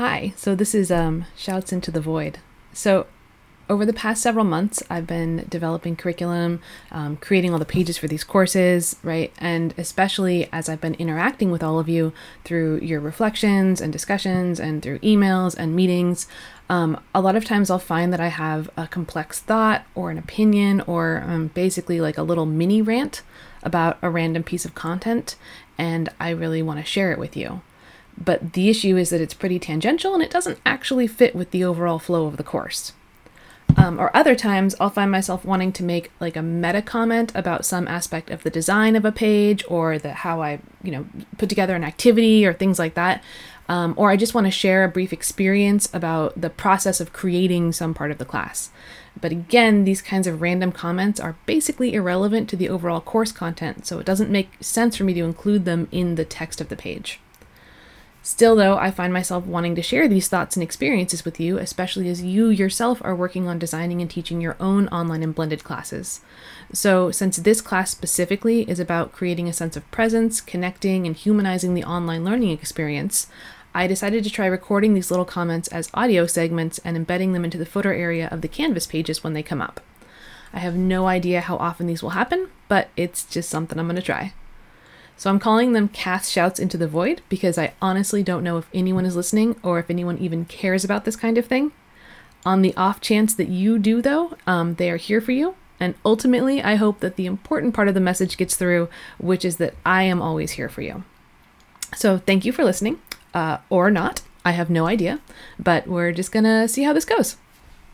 Hi, so this is um, Shouts into the Void. So, over the past several months, I've been developing curriculum, um, creating all the pages for these courses, right? And especially as I've been interacting with all of you through your reflections and discussions and through emails and meetings, um, a lot of times I'll find that I have a complex thought or an opinion or um, basically like a little mini rant about a random piece of content, and I really want to share it with you. But the issue is that it's pretty tangential and it doesn't actually fit with the overall flow of the course. Um, or other times, I'll find myself wanting to make like a meta comment about some aspect of the design of a page or the how I, you know, put together an activity or things like that. Um, or I just want to share a brief experience about the process of creating some part of the class. But again, these kinds of random comments are basically irrelevant to the overall course content, so it doesn't make sense for me to include them in the text of the page. Still, though, I find myself wanting to share these thoughts and experiences with you, especially as you yourself are working on designing and teaching your own online and blended classes. So, since this class specifically is about creating a sense of presence, connecting, and humanizing the online learning experience, I decided to try recording these little comments as audio segments and embedding them into the footer area of the Canvas pages when they come up. I have no idea how often these will happen, but it's just something I'm going to try. So I'm calling them Kas shouts into the void because I honestly don't know if anyone is listening or if anyone even cares about this kind of thing. On the off chance that you do, though, um, they are here for you. And ultimately, I hope that the important part of the message gets through, which is that I am always here for you. So thank you for listening, uh, or not. I have no idea, but we're just gonna see how this goes.